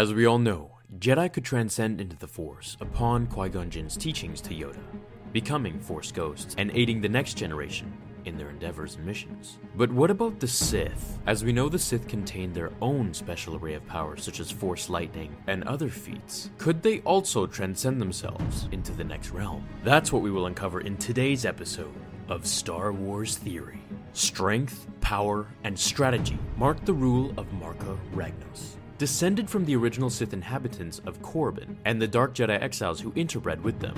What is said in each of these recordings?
As we all know, Jedi could transcend into the Force upon Qui Gon Jinn's teachings to Yoda, becoming Force ghosts and aiding the next generation in their endeavors and missions. But what about the Sith? As we know, the Sith contain their own special array of powers, such as Force lightning and other feats. Could they also transcend themselves into the next realm? That's what we will uncover in today's episode of Star Wars Theory. Strength, power, and strategy mark the rule of Marka Ragnos. Descended from the original Sith inhabitants of Korriban and the Dark Jedi exiles who interbred with them,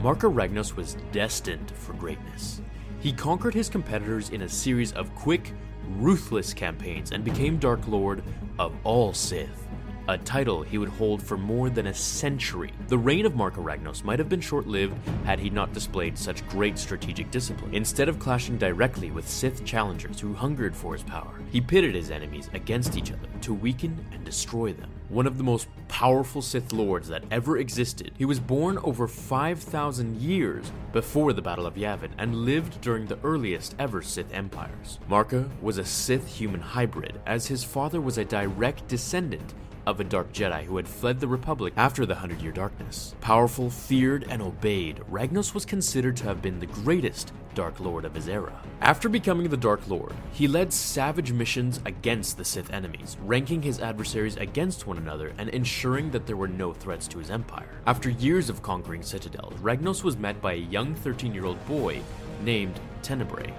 Marka Ragnos was destined for greatness. He conquered his competitors in a series of quick, ruthless campaigns and became Dark Lord of all Sith, a title he would hold for more than a century. The reign of Marka Ragnos might have been short lived had he not displayed such great strategic discipline. Instead of clashing directly with Sith challengers who hungered for his power, he pitted his enemies against each other to weaken and destroy them one of the most powerful Sith Lords that ever existed. He was born over 5,000 years before the Battle of Yavin and lived during the earliest ever Sith empires. Marka was a Sith human hybrid, as his father was a direct descendant of a Dark Jedi who had fled the Republic after the Hundred Year Darkness. Powerful, feared, and obeyed, Ragnos was considered to have been the greatest Dark Lord of his era. After becoming the Dark Lord, he led savage missions against the Sith enemies, ranking his adversaries against one another and ensuring that there were no threats to his empire. After years of conquering citadels, Ragnos was met by a young 13 year old boy named Tenebrae.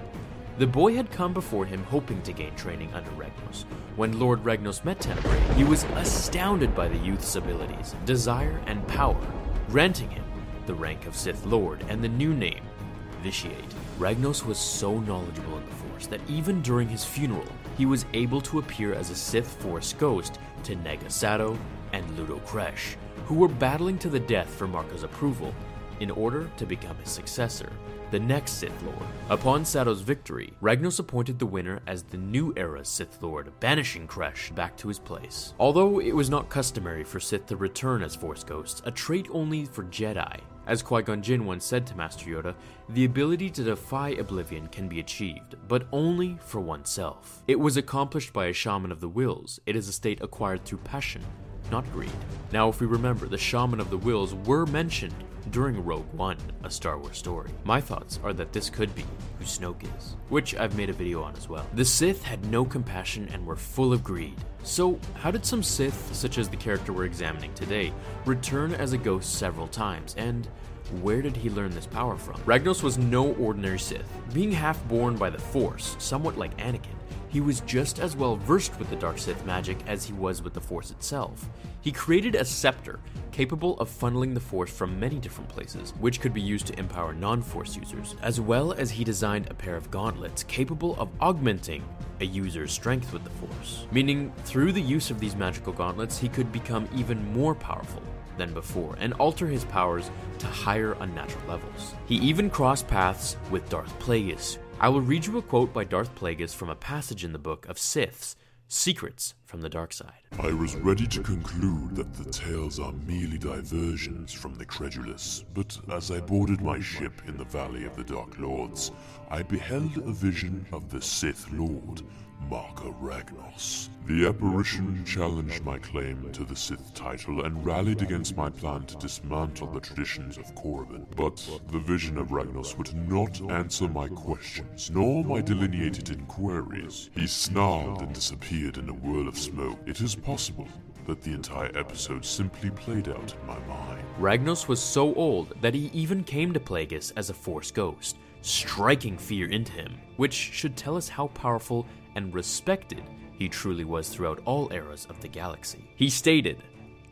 The boy had come before him hoping to gain training under Ragnos. When Lord Ragnos met Tenebrae, he was astounded by the youth's abilities, desire, and power, granting him the rank of Sith Lord and the new name, Vitiate. Ragnos was so knowledgeable in the Force that even during his funeral, he was able to appear as a Sith Force ghost to Naga Sadow and Ludo Kresh, who were battling to the death for Marka's approval in order to become his successor the next Sith Lord. Upon Sadow's victory, Ragnos appointed the winner as the new era's Sith Lord, banishing Kresh back to his place. Although it was not customary for Sith to return as Force ghosts, a trait only for Jedi. As Qui Gon Jinn once said to Master Yoda, the ability to defy oblivion can be achieved, but only for oneself. It was accomplished by a shaman of the Whills. It is a state acquired through passion, not greed. Now, if we remember, the shaman of the Whills were mentioned during Rogue One, a Star Wars story. My thoughts are that this could be who Snoke is, which I've made a video on as well. The Sith had no compassion and were full of greed. So, how did some Sith, such as the character we're examining today, return as a ghost several times, and where did he learn this power from? Ragnos was no ordinary Sith. Being half born by the Force, somewhat like Anakin, he was just as well versed with the Dark Sith magic as he was with the Force itself. He created a scepter capable of funneling the Force from many different places, which could be used to empower non Force users, as well as he designed a pair of gauntlets capable of augmenting a user's strength with the Force. Meaning, through the use of these magical gauntlets, he could become even more powerful than before and alter his powers to higher unnatural levels. He even crossed paths with Darth Plagueis, I will read you a quote by Darth Plagueis from a passage in the book of Siths, Secrets from the Dark Side. I was ready to conclude that the tales are merely diversions from the credulous, but as I boarded my ship in the Valley of the Dark Lords, I beheld a vision of the Sith Lord Marka Ragnos. The apparition challenged my claim to the Sith title and rallied against my plan to dismantle the traditions of Korriban. But the vision of Ragnos would not answer my questions, nor my delineated inquiries. He snarled and disappeared in a whirl of smoke. It is possible that the entire episode simply played out in my mind. Ragnos was so old that he even came to Plagueis as a Force ghost, striking fear into him, which should tell us how powerful and respected he truly was throughout all eras of the galaxy. He stated,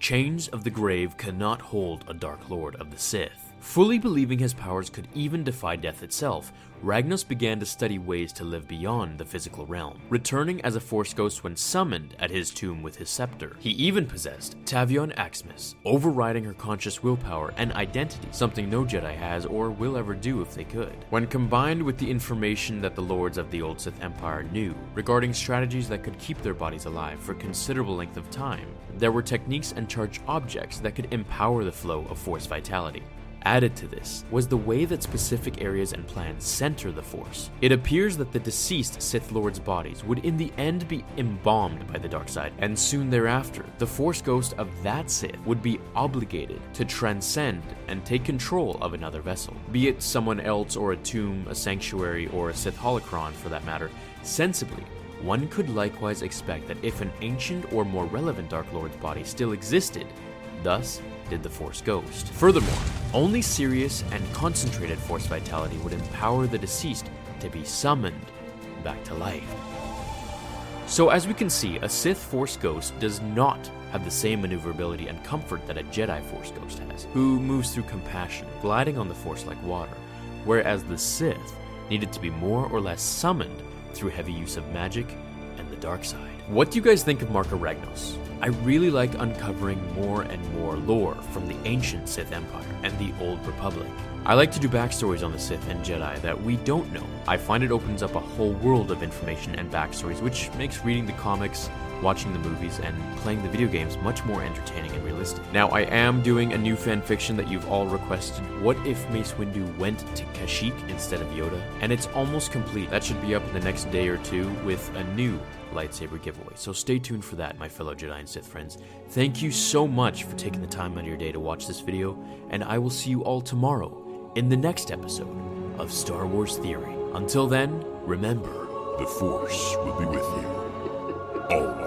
Chains of the grave cannot hold a Dark Lord of the Sith. Fully believing his powers could even defy death itself, Ragnos began to study ways to live beyond the physical realm, returning as a Force ghost when summoned at his tomb with his scepter. He even possessed Tavion Axmis, overriding her conscious willpower and identity, something no Jedi has or will ever do if they could. When combined with the information that the lords of the Old Sith Empire knew regarding strategies that could keep their bodies alive for considerable length of time, there were techniques and charged objects that could empower the flow of Force vitality Added to this was the way that specific areas and plans center the Force. It appears that the deceased Sith Lords' bodies would in the end be embalmed by the dark side, and soon thereafter, the Force ghost of that Sith would be obligated to transcend and take control of another vessel, be it someone else or a tomb, a sanctuary, or a Sith holocron for that matter. Sensibly, one could likewise expect that if an ancient or more relevant Dark Lord's body still existed, thus did the Force Ghost. Furthermore, only serious and concentrated Force vitality would empower the deceased to be summoned back to life. So, as we can see, a Sith Force Ghost does not have the same maneuverability and comfort that a Jedi Force Ghost has, who moves through compassion, gliding on the Force like water, whereas the Sith needed to be more or less summoned through heavy use of magic and the dark side. What do you guys think of Marka Ragnos? I really like uncovering more and more lore from the ancient Sith Empire and the Old Republic. I like to do backstories on the Sith and Jedi that we don't know. I find it opens up a whole world of information and backstories, which makes reading the comics, watching the movies, and playing the video games much more entertaining and realistic. Now, I am doing a new fan fiction that you've all requested. What if Mace Windu went to Kashyyyk instead of Yoda? And it's almost complete. That should be up in the next day or two with a new lightsaber giveaway. So stay tuned for that, my fellow Jedi and Sith friends. Thank you so much for taking the time out of your day to watch this video, and I will see you all tomorrow in the next episode of Star Wars Theory. Until then, remember The Force will be with you. Always.